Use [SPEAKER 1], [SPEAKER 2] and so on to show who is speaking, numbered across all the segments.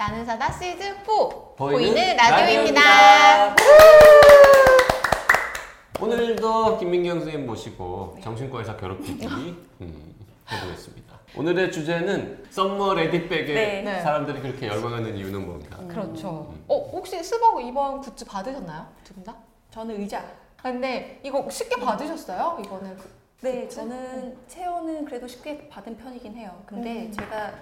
[SPEAKER 1] 나는 사다 시즌 4
[SPEAKER 2] 보이는
[SPEAKER 1] 보이는,
[SPEAKER 2] 라디오입니다.
[SPEAKER 1] 라디오입니다.
[SPEAKER 2] 오늘도 김민경 선생님 모시고 정신과의사 괴롭히기 음, 해보겠습니다. 오늘의 주제는 썸머 레디백에
[SPEAKER 3] 네.
[SPEAKER 1] 네.
[SPEAKER 2] 사람들이 그렇게 열광하는 이유는 뭔가?
[SPEAKER 1] 그렇죠. 어, 혹시 스벅 이번 굿즈 받으셨나요? 두 분 다?
[SPEAKER 3] 저는 의자.
[SPEAKER 1] 아, 근데 이거 쉽게 받으셨어요? 이거는 그,
[SPEAKER 3] 네,
[SPEAKER 1] 굿즈?
[SPEAKER 3] 저는 체어는 그래도 쉽게 받은 편이긴 해요. 근데
[SPEAKER 1] 음.
[SPEAKER 3] 제가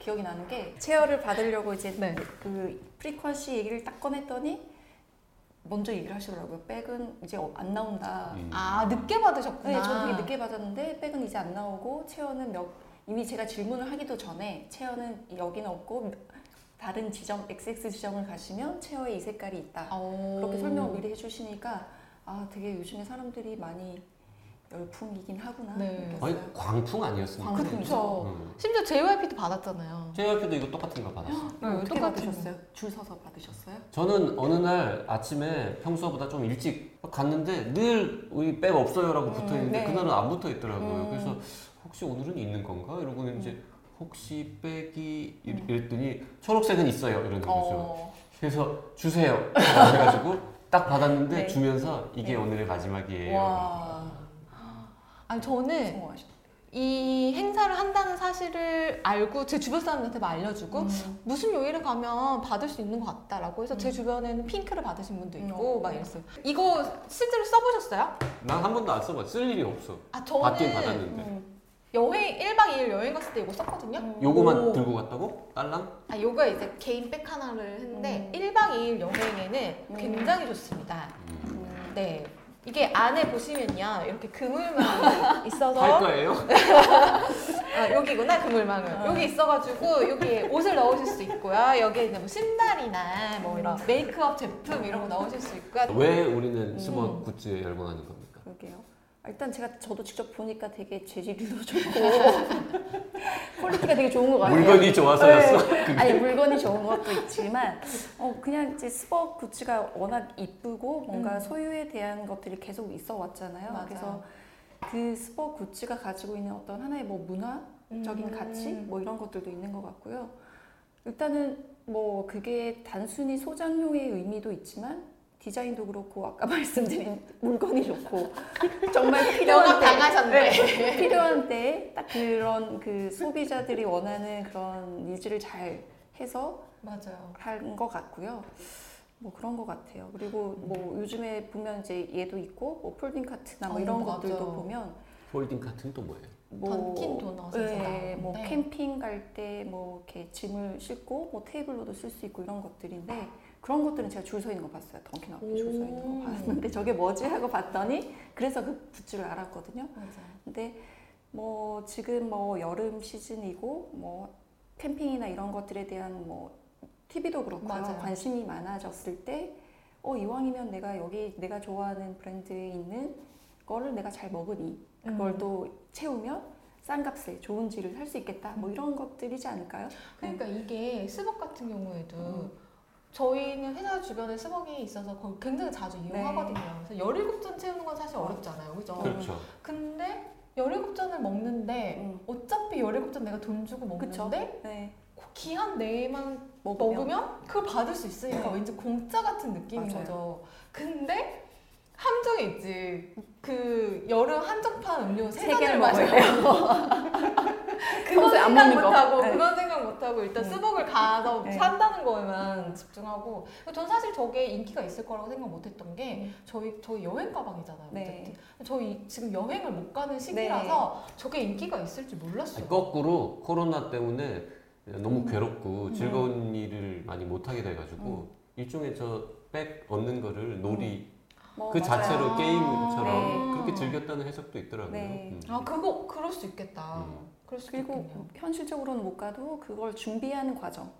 [SPEAKER 3] 기억이 나는 게 체어를 받으려고 이제
[SPEAKER 1] 네.
[SPEAKER 3] 그 프리퀀시 얘기를 딱 꺼냈더니 먼저 얘기를 하시더라고요. 백은 이제 어- 안 나온다.
[SPEAKER 2] 음.
[SPEAKER 1] 아 늦게 받으셨구나.
[SPEAKER 3] 네, 저는 되게 늦게 받았는데 백은 이제 안 나오고 체어는 몇 이미 제가 질문을 하기도 전에 체어는 여기는 없고 다른 지점 XX 지점을 가시면 체어에 이 색깔이 있다.
[SPEAKER 1] 어.
[SPEAKER 3] 그렇게 설명을 미리 해주시니까 아 되게 요즘에 사람들이 많이 열풍이긴 하구나
[SPEAKER 1] 네.
[SPEAKER 2] 거의
[SPEAKER 3] 느꼈어요.
[SPEAKER 2] 광풍 아니었습니까?
[SPEAKER 3] 광풍.
[SPEAKER 1] 그렇죠.
[SPEAKER 2] 음.
[SPEAKER 1] 심지어 JYP도 받았잖아요.
[SPEAKER 2] JYP도 이거 똑같은 거 받았어요.
[SPEAKER 1] 네,
[SPEAKER 3] 받으셨어요? 줄 서서 받으셨어요?
[SPEAKER 2] 저는 어느 날 아침에 평소보다 좀 일찍 갔는데 늘 우리 백 없어요라고
[SPEAKER 3] 음,
[SPEAKER 2] 붙어 있는데
[SPEAKER 3] 네.
[SPEAKER 2] 그날은 안 붙어 있더라고요.
[SPEAKER 3] 음.
[SPEAKER 2] 그래서 혹시 오늘은 있는 건가? 이러고는 이제 혹시 백이 이-
[SPEAKER 3] 음.
[SPEAKER 2] 이랬더니 초록색은 있어요 이러는 거죠.
[SPEAKER 3] 어,
[SPEAKER 2] 그래서 주세요 해가지고 딱 받았는데
[SPEAKER 3] 네.
[SPEAKER 2] 주면서 이게
[SPEAKER 3] 네.
[SPEAKER 2] 오늘의 마지막이에요.
[SPEAKER 3] 와
[SPEAKER 1] 아니 저는
[SPEAKER 3] 성공하셨다.
[SPEAKER 1] 이 행사를 한다는 사실을 알고 제 주변 사람들한테 막 알려주고
[SPEAKER 3] 음.
[SPEAKER 1] 무슨 요일에 가면 받을 수 있는 것 같다라고 해서 제
[SPEAKER 3] 음.
[SPEAKER 1] 주변에는 핑크를 받으신 분도
[SPEAKER 3] 음,
[SPEAKER 1] 있고
[SPEAKER 3] 어.
[SPEAKER 1] 막 이랬어요. 이거 실제로 써보셨어요?
[SPEAKER 2] 난 한 번도 안 써봐. 쓸 일이 없어.
[SPEAKER 1] 아
[SPEAKER 2] 받긴
[SPEAKER 1] 저는
[SPEAKER 2] 받았는데.
[SPEAKER 3] 음.
[SPEAKER 1] 여행 1박 2일 여행 갔을 때 이거 썼거든요.
[SPEAKER 3] 음.
[SPEAKER 2] 요거만
[SPEAKER 1] 오.
[SPEAKER 2] 들고 갔다고? 딸랑?
[SPEAKER 1] 아 요거 이제 개인 백 하나를 했는데
[SPEAKER 3] 음.
[SPEAKER 1] 1박 2일 여행에는
[SPEAKER 3] 음.
[SPEAKER 1] 굉장히 좋습니다.
[SPEAKER 3] 음.
[SPEAKER 1] 네. 이게 안에 보시면요 이렇게 그물망이 있어서
[SPEAKER 2] 할 거예요?
[SPEAKER 1] 아, 여기구나 그물망은
[SPEAKER 3] 어.
[SPEAKER 1] 여기 있어가지고 여기 옷을 넣으실 수 있고요 여기에 이제 뭐 신발이나 뭐 이런 메이크업 제품 이런 거 넣으실 수 있고요
[SPEAKER 2] 왜 우리는
[SPEAKER 3] 음.
[SPEAKER 2] 스벅 굿즈에 열광하는 겁니까?
[SPEAKER 3] 일단 제가 저도 직접 보니까 되게 재질도 좋고 퀄리티가 되게 좋은 것 같아요.
[SPEAKER 2] 물건이 좋아서였어?
[SPEAKER 3] 네. 아니 물건이 좋은 것도 있지만 어 그냥 이제 스벅 굿즈가 워낙 이쁘고 뭔가
[SPEAKER 1] 음.
[SPEAKER 3] 소유에 대한 것들이 계속 있어 왔잖아요.
[SPEAKER 1] 맞아요.
[SPEAKER 3] 그래서 그 스벅 굿즈가 가지고 있는 어떤 하나의 뭐 문화적인
[SPEAKER 1] 음.
[SPEAKER 3] 가치 뭐 이런 것들도 있는 것 같고요. 일단은 뭐 그게 단순히 소장용의 의미도 있지만 디자인도 그렇고 아까 말씀드린 물건이 좋고 정말 필요한
[SPEAKER 1] 영업
[SPEAKER 3] 때
[SPEAKER 1] 당하셨네
[SPEAKER 3] 필요한 때에 딱 그런 그 소비자들이 원하는 그런 니즈를 잘 해서
[SPEAKER 1] 맞아요
[SPEAKER 3] 한것 같고요. 뭐 그런 것 같아요. 그리고 뭐 요즘에 보면 이제 얘도 있고 뭐 folding 카트나 뭐
[SPEAKER 1] 어,
[SPEAKER 3] 이런
[SPEAKER 1] 맞아.
[SPEAKER 3] 것들도 보면
[SPEAKER 2] folding 카트는 또 뭐예요?
[SPEAKER 3] 뭐
[SPEAKER 1] 던킨 도넛에서
[SPEAKER 3] 네, 뭐. 캠핑 갈 때 뭐 이렇게 짐을 싣고 뭐 테이블로도 쓸 수 있고 이런 것들인데 그런 것들은 제가 줄 서 있는 거 봤어요. 던킨 앞에 줄 서 있는
[SPEAKER 1] 오.
[SPEAKER 3] 거 봤는데 저게 뭐지 하고 봤더니 그래서 그 굿즈를 알았거든요.
[SPEAKER 1] 맞아요
[SPEAKER 3] 근데 뭐 지금 뭐 여름 시즌이고 뭐 캠핑이나 이런 것들에 대한 뭐 TV도 그렇고요.
[SPEAKER 1] 맞아요.
[SPEAKER 3] 관심이 많아졌을 때 어, 이왕이면 내가 여기 내가 좋아하는 브랜드에 있는 거를 내가 잘 먹으니 그걸
[SPEAKER 1] 음.
[SPEAKER 3] 또 채우면 싼 값에 좋은 질을 할수 있겠다. 뭐 이런 것들이지 않을까요?
[SPEAKER 1] 그러니까 이게 스벅 같은 경우에도
[SPEAKER 3] 음.
[SPEAKER 1] 저희는 회사 주변에 스벅이 있어서 거기 굉장히 자주 이용하거든요. 그래서 17잔 채우는 건 사실 어렵잖아요. 그죠?
[SPEAKER 2] 그렇죠.
[SPEAKER 1] 근데 17잔을 먹는데
[SPEAKER 3] 음.
[SPEAKER 1] 어차피 17잔 내가 돈 주고? 먹는데
[SPEAKER 3] 네.
[SPEAKER 1] 기한 내만
[SPEAKER 3] 먹으면,
[SPEAKER 1] 먹으면 그걸 받을 수 있으니까
[SPEAKER 3] 네.
[SPEAKER 1] 왠지 공짜 같은 느낌인
[SPEAKER 3] 맞아요.
[SPEAKER 1] 거죠. 근데 함정이 있지. 그 여름 한정판 음료 세 잔을
[SPEAKER 3] 개를
[SPEAKER 1] 마셔요. 그건
[SPEAKER 3] 안
[SPEAKER 1] 생각
[SPEAKER 3] 먹는 거.
[SPEAKER 1] 못하고
[SPEAKER 3] 네.
[SPEAKER 1] 그건 생각 못하고 일단
[SPEAKER 3] 네.
[SPEAKER 1] 스벅을 가서
[SPEAKER 3] 네.
[SPEAKER 1] 산다는 거에만 집중하고 전 사실 저게 인기가 있을 거라고 생각 못했던 게
[SPEAKER 3] 음.
[SPEAKER 1] 저희 저희 여행 가방이잖아요.
[SPEAKER 3] 네.
[SPEAKER 1] 어쨌든 저희 지금 여행을 못 가는 시기라서 저게 인기가 있을 줄 몰랐어요.
[SPEAKER 2] 아니, 거꾸로 코로나 때문에 너무
[SPEAKER 1] 음.
[SPEAKER 2] 괴롭고 즐거운 일을 많이 못하게 돼가지고 일종의 저 백 얻는 거를 놀이 뭐그
[SPEAKER 3] 맞아요.
[SPEAKER 2] 자체로 게임처럼
[SPEAKER 3] 네.
[SPEAKER 2] 그렇게 즐겼다는 해석도 있더라고요.
[SPEAKER 3] 네.
[SPEAKER 2] 음.
[SPEAKER 1] 아 그거 그럴 수 있겠다.
[SPEAKER 2] 음.
[SPEAKER 1] 그럴 수
[SPEAKER 3] 그리고
[SPEAKER 1] 있겠네요.
[SPEAKER 3] 현실적으로는 못 가도 그걸 준비하는 과정.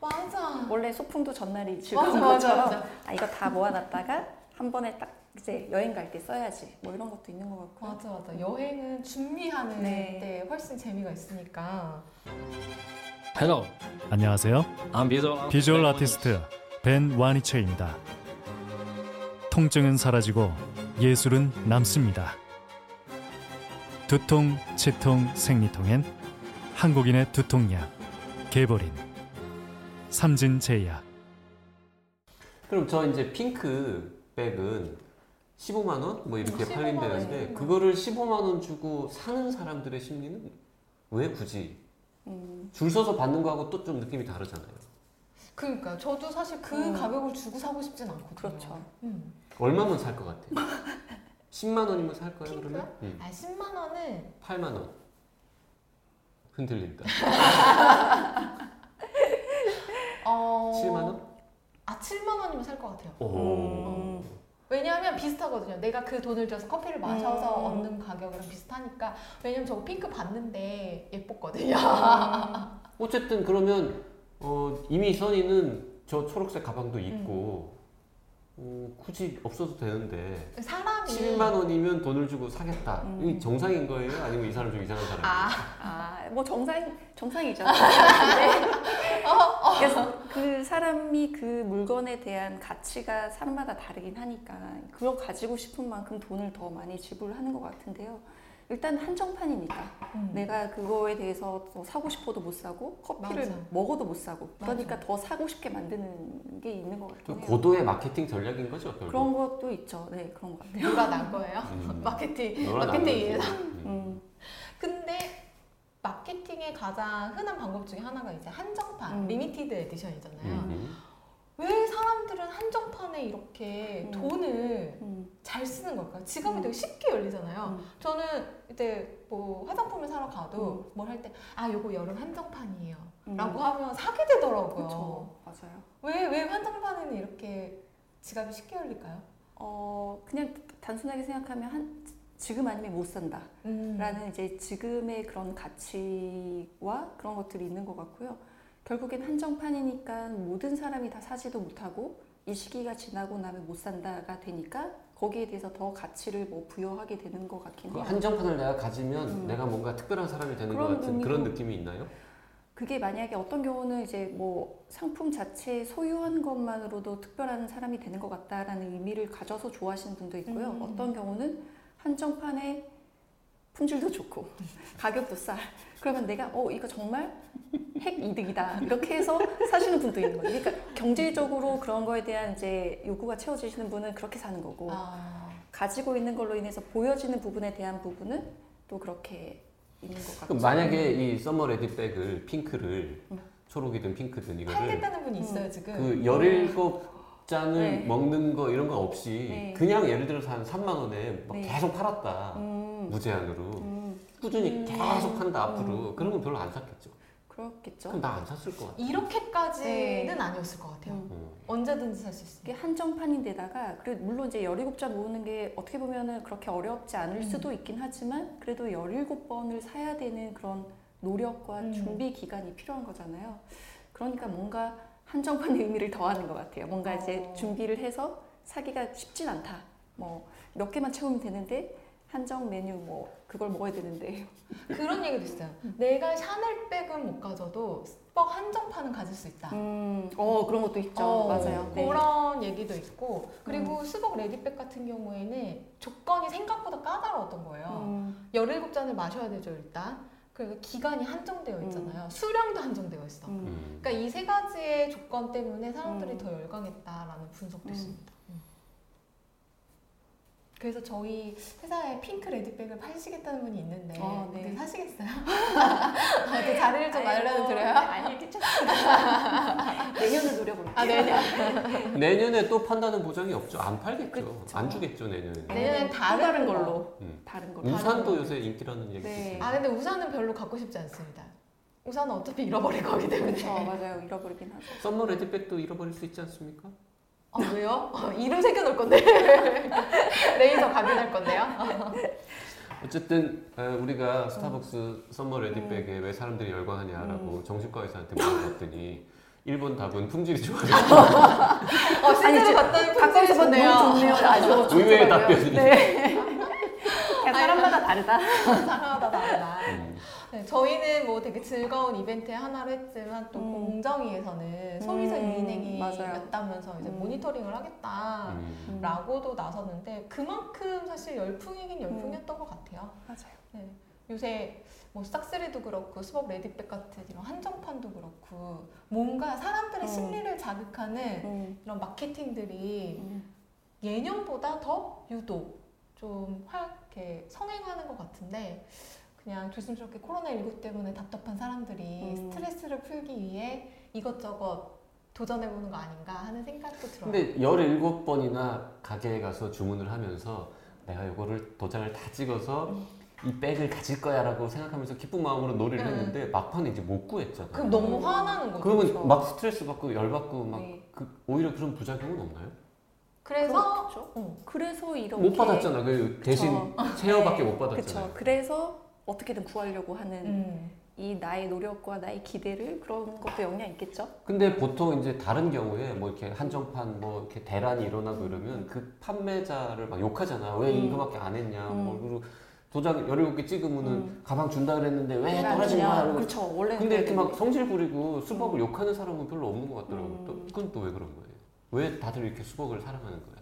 [SPEAKER 1] 맞아.
[SPEAKER 3] 원래 소풍도 전날이 즐거운
[SPEAKER 1] 맞아,
[SPEAKER 3] 것처럼
[SPEAKER 1] 맞아.
[SPEAKER 3] 아 이거 다 모아놨다가 한 번에 딱 이제 여행 갈 때 써야지 뭐 이런 것도 있는 것 같고요.
[SPEAKER 1] 맞아, 맞아. 여행은 준비하는
[SPEAKER 3] 네.
[SPEAKER 1] 때 훨씬 재미가 있으니까.
[SPEAKER 4] Hello,
[SPEAKER 5] 안녕하세요.
[SPEAKER 4] I'm visual,
[SPEAKER 5] 비주얼 아티스트 벤 와니체입니다. 통증은 사라지고 예술은 남습니다. 두통, 치통, 생리통엔 한국인의 두통약 개보린 삼진제약
[SPEAKER 2] 그럼 저 이제 핑크 백은 15만 원? 뭐 이렇게
[SPEAKER 1] 15만
[SPEAKER 2] 팔린다는데
[SPEAKER 1] 원이구나.
[SPEAKER 2] 그거를 15만 원 주고 사는 사람들의 심리는 왜 굳이 줄 서서 받는 거하고 또 좀 느낌이 다르잖아요.
[SPEAKER 1] 그러니까 저도 사실 그
[SPEAKER 3] 음.
[SPEAKER 1] 가격을 주고 사고 싶진 않거든요.
[SPEAKER 3] 그렇죠.
[SPEAKER 1] 음.
[SPEAKER 2] 얼마면 살 것 같아요? 10만 원이면 살 거예요,
[SPEAKER 1] 핑크요?
[SPEAKER 2] 그러면? 음.
[SPEAKER 1] 아 10만 원은
[SPEAKER 2] 8만 원. 흔들린다.
[SPEAKER 1] 어
[SPEAKER 2] 7만 원?
[SPEAKER 1] 아 7만 원이면 살 것 같아요.
[SPEAKER 2] 오.
[SPEAKER 3] 음.
[SPEAKER 1] 왜냐하면 비슷하거든요. 내가 그 돈을 들여서 커피를 마셔서
[SPEAKER 3] 음.
[SPEAKER 1] 얻는 가격이랑 비슷하니까. 왜냐면 저거 핑크 봤는데 예뻤거든요.
[SPEAKER 2] 어쨌든 그러면 어, 이미 선이는 저 초록색 가방도 있고 어, 굳이 없어도 되는데
[SPEAKER 1] 사람이
[SPEAKER 2] 7만 원이면 돈을 주고 사겠다.
[SPEAKER 3] 음.
[SPEAKER 2] 이게 정상인 거예요? 아니면 이 사람 좀 이상한 사람이에요?
[SPEAKER 1] 아
[SPEAKER 3] 아, 뭐 정상 정상이죠. 네.
[SPEAKER 1] 어,
[SPEAKER 3] 그래서 그 사람이 그 물건에 대한 가치가 사람마다 다르긴 하니까 그걸 가지고 싶은 만큼 돈을 더 많이 지불하는 것 같은데요. 일단 한정판이니까
[SPEAKER 1] 음.
[SPEAKER 3] 내가 그거에 대해서 더 사고 싶어도 못 사고 커피를
[SPEAKER 1] 맞아.
[SPEAKER 3] 먹어도 못 사고 그러니까
[SPEAKER 1] 맞아.
[SPEAKER 3] 더 사고 싶게 만드는 게 있는 것 해요.
[SPEAKER 2] 고도의 마케팅 전략인 거죠, 결국.
[SPEAKER 3] 그런 것도 있죠. 네, 그런 것 같아요.
[SPEAKER 1] 누가 난 거예요?
[SPEAKER 2] 음.
[SPEAKER 1] 마케팅 마케팅이에요.
[SPEAKER 2] 나머지. 음.
[SPEAKER 3] 음,
[SPEAKER 1] 근데 마케팅의 가장 흔한 방법 중에 하나가 이제 한정판,
[SPEAKER 3] 음.
[SPEAKER 1] limited edition이잖아요.
[SPEAKER 2] 음.
[SPEAKER 1] 왜 사람들은 한정판에 이렇게
[SPEAKER 3] 음.
[SPEAKER 1] 돈을
[SPEAKER 3] 음,
[SPEAKER 1] 잘 쓰는 걸까요? 지갑이
[SPEAKER 3] 음.
[SPEAKER 1] 되게 쉽게 열리잖아요.
[SPEAKER 3] 음.
[SPEAKER 1] 저는 이제 뭐 화장품을 사러 가도 뭘 할 때 아 요거 여름 한정판이에요
[SPEAKER 3] 음.
[SPEAKER 1] 라고 하면 사게 되더라고요.
[SPEAKER 3] 그렇죠. 맞아요.
[SPEAKER 1] 왜, 왜 한정판에는 이렇게 지갑이 쉽게 열릴까요?
[SPEAKER 3] 어, 그냥 단순하게 생각하면 한 지금 아니면 못 산다.
[SPEAKER 1] 음.
[SPEAKER 3] 라는 이제 지금의 그런 가치와 그런 것들이 있는 것 같고요. 결국엔 한정판이니까 모든 사람이 다 사지도 못하고 이 시기가 지나고 나면 못 산다가 되니까 거기에 대해서 더 가치를 뭐 부여하게 되는 것 같긴
[SPEAKER 2] 그
[SPEAKER 3] 해요.
[SPEAKER 2] 한정판을 내가 가지면
[SPEAKER 3] 음.
[SPEAKER 2] 내가 뭔가 특별한 사람이 되는 것 같은 그런 느낌이 있나요?
[SPEAKER 3] 그게 만약에 어떤 경우는 이제 뭐 상품 자체 소유한 것만으로도 특별한 사람이 되는 것 같다라는 의미를 가져서 좋아하시는 분도 있고요.
[SPEAKER 1] 음.
[SPEAKER 3] 어떤 경우는 한정판에 품질도 좋고 가격도 싸. 그러면 내가 어 이거 정말 핵 이득이다 이렇게 해서 사시는 분도 있는 거예요. 그러니까 경제적으로 그런 거에 대한 이제 요구가 채워지시는 분은 그렇게 사는 거고
[SPEAKER 1] 아,
[SPEAKER 3] 가지고 있는 걸로 인해서 보여지는 부분에 대한 부분은 또 그렇게 있는 것.
[SPEAKER 2] 그럼 만약에 이 서머 레디백을 핑크를
[SPEAKER 3] 음.
[SPEAKER 2] 초록이든 핑크든 이거를
[SPEAKER 1] 팔겠다는 분이 있어요 지금.
[SPEAKER 2] 그17 잔을
[SPEAKER 3] 네.
[SPEAKER 2] 먹는 거 이런 거 없이
[SPEAKER 3] 네.
[SPEAKER 2] 그냥 예를 들어서 한 3만 원에 막
[SPEAKER 3] 네.
[SPEAKER 2] 계속 팔았다.
[SPEAKER 3] 음,
[SPEAKER 2] 무제한으로.
[SPEAKER 3] 음,
[SPEAKER 2] 꾸준히
[SPEAKER 3] 음.
[SPEAKER 2] 계속 판다 앞으로.
[SPEAKER 3] 음.
[SPEAKER 2] 그러면 별로 안 샀겠죠.
[SPEAKER 3] 그렇겠죠.
[SPEAKER 2] 그럼 나 안 샀을 것 같아.
[SPEAKER 1] 이렇게까지는
[SPEAKER 3] 네.
[SPEAKER 1] 아니었을 것 같아요.
[SPEAKER 3] 음.
[SPEAKER 2] 어.
[SPEAKER 1] 언제든지 살 수 있어요.
[SPEAKER 3] 이게 한정판인데다가 그리고 물론 이제 17잔 모으는 게 어떻게 보면은 그렇게 어렵지 않을
[SPEAKER 1] 음.
[SPEAKER 3] 수도 있긴 하지만 그래도 17번을 사야 되는 그런 노력과
[SPEAKER 1] 음.
[SPEAKER 3] 준비 기간이 필요한 거잖아요. 그러니까 뭔가 한정판의 의미를 더하는 것 같아요. 뭔가 이제
[SPEAKER 1] 어.
[SPEAKER 3] 준비를 해서 사기가 쉽진 않다. 뭐 몇 개만 채우면 되는데 한정 메뉴 뭐 그걸 먹어야 되는데
[SPEAKER 1] 그런 얘기도 있어요. 내가 샤넬백은 못 가져도 스벅 한정판은 가질 수 있다.
[SPEAKER 3] 음, 어 그런 것도 있죠.
[SPEAKER 1] 어,
[SPEAKER 3] 맞아요. 네.
[SPEAKER 1] 그런 얘기도 있고 그리고 스벅 레디백 같은 경우에는 조건이 생각보다 까다로웠던 거예요.
[SPEAKER 3] 음,
[SPEAKER 1] 17잔을 마셔야 되죠 일단. 그리고 기간이 한정되어 있잖아요. 수량도 한정되어 있어.
[SPEAKER 3] 음.
[SPEAKER 2] 음.
[SPEAKER 1] 그러니까 이 세 가지의 조건 때문에 사람들이
[SPEAKER 3] 음.
[SPEAKER 1] 더 열광했다라는 분석도
[SPEAKER 3] 음.
[SPEAKER 1] 있습니다. 음. 그래서 저희 회사에 핑크 레디백을 파시겠다는 분이 있는데
[SPEAKER 3] 아, 네.
[SPEAKER 1] 어떻게 사시겠어요? 그 자리를 좀 마련해 드려요?
[SPEAKER 3] 아니 괜찮습니다. 내년을 노려볼게요.
[SPEAKER 1] 아 네네.
[SPEAKER 2] 내년에 또 판다는 보장이 없죠. 안 팔겠죠.
[SPEAKER 3] 그쵸.
[SPEAKER 2] 안 주겠죠 내년에.
[SPEAKER 1] 내년엔
[SPEAKER 3] 또
[SPEAKER 1] 다른
[SPEAKER 3] 다른
[SPEAKER 1] 거.
[SPEAKER 3] 걸로
[SPEAKER 2] 음.
[SPEAKER 3] 다른 걸로
[SPEAKER 2] 우산도 요새 인기라는 얘기도
[SPEAKER 3] 네.
[SPEAKER 2] 있어요.
[SPEAKER 1] 아 근데 우산은 별로 갖고 싶지 않습니다. 우산은 어차피 잃어버릴 거기 때문에.
[SPEAKER 3] 그렇죠 맞아요 잃어버리긴 하죠.
[SPEAKER 2] 썸머 레디백도 잃어버릴 수 있지 않습니까?
[SPEAKER 1] 아 왜요? 어, 이름 새겨놓을 건데 레이저 각인할 건데요.
[SPEAKER 2] 어쨌든 어, 우리가 스타벅스 썸머 레디백에 왜 사람들이 열광하냐라고 정신과 의사한테 물어봤더니 1번 답은 품질이 좋아요.
[SPEAKER 1] 어, 실제로
[SPEAKER 3] 아니,
[SPEAKER 1] 갔다는
[SPEAKER 3] 가까이서
[SPEAKER 1] 분들이시네요.
[SPEAKER 3] 너무 좋네요. 아주
[SPEAKER 2] 의외의. 답변이.
[SPEAKER 3] 네. 그냥 사람마다 다르다.
[SPEAKER 1] 사람마다 다르다.
[SPEAKER 2] 음.
[SPEAKER 1] 네, 저희는 뭐 되게 즐거운 이벤트의 하나로 했지만 또
[SPEAKER 3] 음.
[SPEAKER 1] 공정위에서는 소비자
[SPEAKER 3] 음,
[SPEAKER 1] 유인행위였다면서 이제
[SPEAKER 3] 음.
[SPEAKER 1] 모니터링을 하겠다.
[SPEAKER 2] 음.
[SPEAKER 1] 라고도 나섰는데 그만큼 사실 열풍이긴 열풍이었던 것 같아요.
[SPEAKER 3] 맞아요.
[SPEAKER 1] 네. 요새 뭐 싹스리도 그렇고 스벅 레디백 같은 이런 한정판도 그렇고 뭔가 사람들의
[SPEAKER 3] 음.
[SPEAKER 1] 심리를 자극하는
[SPEAKER 3] 음.
[SPEAKER 1] 이런 마케팅들이
[SPEAKER 3] 음.
[SPEAKER 1] 예년보다 더 유독 좀 활게 성행하는 것 같은데 그냥 조심스럽게 코로나19 때문에 답답한 사람들이
[SPEAKER 3] 음.
[SPEAKER 1] 스트레스를 풀기 위해 이것저것 도전해보는 거 아닌가 하는 생각도 들어요.
[SPEAKER 2] 근데 17번이나 가게에 가서 주문을 하면서 내가 이거를 도장을 다 찍어서 이 백을 가질 거야 라고 생각하면서 기쁜 마음으로 놀이를
[SPEAKER 1] 음.
[SPEAKER 2] 했는데 막판에 이제 못 구했잖아요.
[SPEAKER 1] 그럼 너무 화나는 거죠.
[SPEAKER 2] 그러면
[SPEAKER 3] 그렇죠.
[SPEAKER 2] 막 스트레스 받고 열 받고 막
[SPEAKER 3] 네.
[SPEAKER 2] 그, 오히려 그런 부작용은 없나요?
[SPEAKER 1] 그래서
[SPEAKER 3] 그렇죠.
[SPEAKER 1] 어,
[SPEAKER 3] 그래서 이렇게
[SPEAKER 2] 못 받았잖아. 그 대신 체어밖에 못 받았잖아요.
[SPEAKER 3] 그렇죠. 그래서 어떻게든 구하려고 하는
[SPEAKER 1] 음.
[SPEAKER 3] 이 나의 노력과 나의 기대를 그런 것도 영향 있겠죠.
[SPEAKER 2] 근데 보통 이제 다른 경우에 뭐 이렇게 한정판 뭐 이렇게 대란이 일어나고 이러면 그 판매자를 막 욕하잖아. 왜
[SPEAKER 3] 음.
[SPEAKER 2] 이거밖에 안 했냐.
[SPEAKER 3] 음.
[SPEAKER 2] 뭐 그리고 도장 17개 찍으면은
[SPEAKER 3] 음.
[SPEAKER 2] 가방 준다 그랬는데
[SPEAKER 3] 왜안
[SPEAKER 2] 떨어진. 거야.
[SPEAKER 3] 그렇죠. 원래
[SPEAKER 2] 근데 이렇게 막 성질 부리고 수박을
[SPEAKER 3] 음.
[SPEAKER 2] 욕하는 사람은 별로 없는 것 같더라고.
[SPEAKER 3] 음.
[SPEAKER 2] 또 그건 또 왜 그런 거예요? 왜 다들 이렇게 수박을 사랑하는 거야?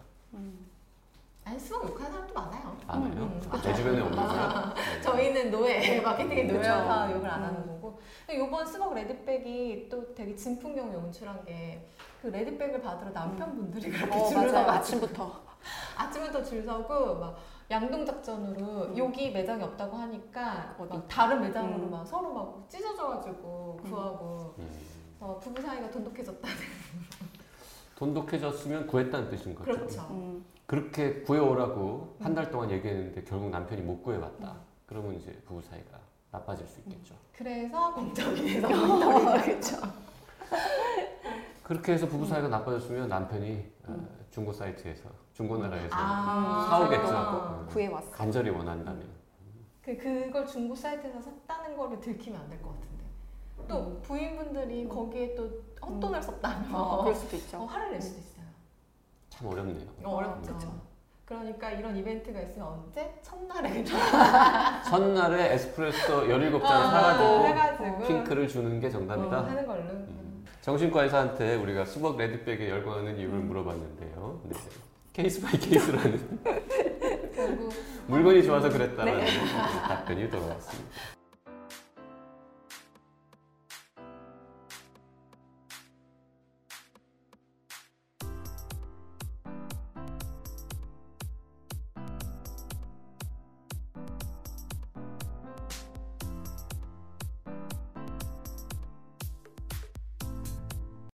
[SPEAKER 1] 아니 수박 욕하는 사람도 많아요.
[SPEAKER 2] 안 해요?
[SPEAKER 1] 음,
[SPEAKER 2] 아, 내 주변에 없는 거야? 네.
[SPEAKER 1] 저희는 노예 마케팅의
[SPEAKER 3] 그쵸.
[SPEAKER 1] 노예여서 욕을 안
[SPEAKER 3] 음.
[SPEAKER 1] 하는 거고. 근데 이번 스벅 레드백이 또 되게 진풍경을 연출한 게 그 레드백을 받으러 남편분들이 그렇게
[SPEAKER 3] 어,
[SPEAKER 1] 줄을. 서가지고
[SPEAKER 3] 아침부터.
[SPEAKER 1] 아침부터 줄 서고 막 양동 작전으로 여기 매장이 없다고 하니까
[SPEAKER 3] 어디?
[SPEAKER 1] 막 다른 매장으로
[SPEAKER 3] 음.
[SPEAKER 1] 막 서로 막 찢어져가지고 구하고
[SPEAKER 2] 음.
[SPEAKER 1] 어, 부부 사이가 돈독해졌다는
[SPEAKER 2] 돈독해졌으면 구했다는 뜻인 거죠.
[SPEAKER 1] 그렇죠.
[SPEAKER 3] 음.
[SPEAKER 2] 그렇게 구해오라고 한 달 동안 얘기했는데 결국 남편이 못 구해왔다. 그러면 이제 부부 사이가 나빠질 수 있겠죠.
[SPEAKER 1] 그래서 공정위에서
[SPEAKER 3] 그렇죠.
[SPEAKER 2] 그렇게 해서 부부 사이가 나빠졌으면 남편이 어, 중고 사이트에서 중고 나라에서
[SPEAKER 1] 아,
[SPEAKER 2] 사오겠죠.
[SPEAKER 1] 아.
[SPEAKER 2] 음.
[SPEAKER 3] 구해왔어.
[SPEAKER 2] 간절히 원한다면.
[SPEAKER 1] 그 그걸 중고 사이트에서 샀다는 거를 들키면 안 될 것 같은데 또
[SPEAKER 3] 음.
[SPEAKER 1] 부인분들이 거기에 또 헛돈을 썼다면
[SPEAKER 3] 어, 그럴 수도
[SPEAKER 1] 어,
[SPEAKER 3] 있죠.
[SPEAKER 1] 화를 낼 수도 있어요.
[SPEAKER 2] 참 어렵네요.
[SPEAKER 1] 어렵죠. 그러니까 이런 이벤트가 있으면 언제 첫날에
[SPEAKER 2] 첫날에 에스프레소 17잔
[SPEAKER 1] 아,
[SPEAKER 2] 사가지고
[SPEAKER 1] 해가지고
[SPEAKER 2] 핑크를 주는 게 정답이다.
[SPEAKER 1] 어, 하는 걸로.
[SPEAKER 2] 음. 정신과 의사한테 우리가 스벅 레디백에 열광하는 이유를
[SPEAKER 1] 음.
[SPEAKER 2] 물어봤는데요. 네. case by case라는
[SPEAKER 1] 결국
[SPEAKER 2] 물건이 좋아서 그랬다라는
[SPEAKER 1] 네.
[SPEAKER 2] 답변이 돌아왔습니다.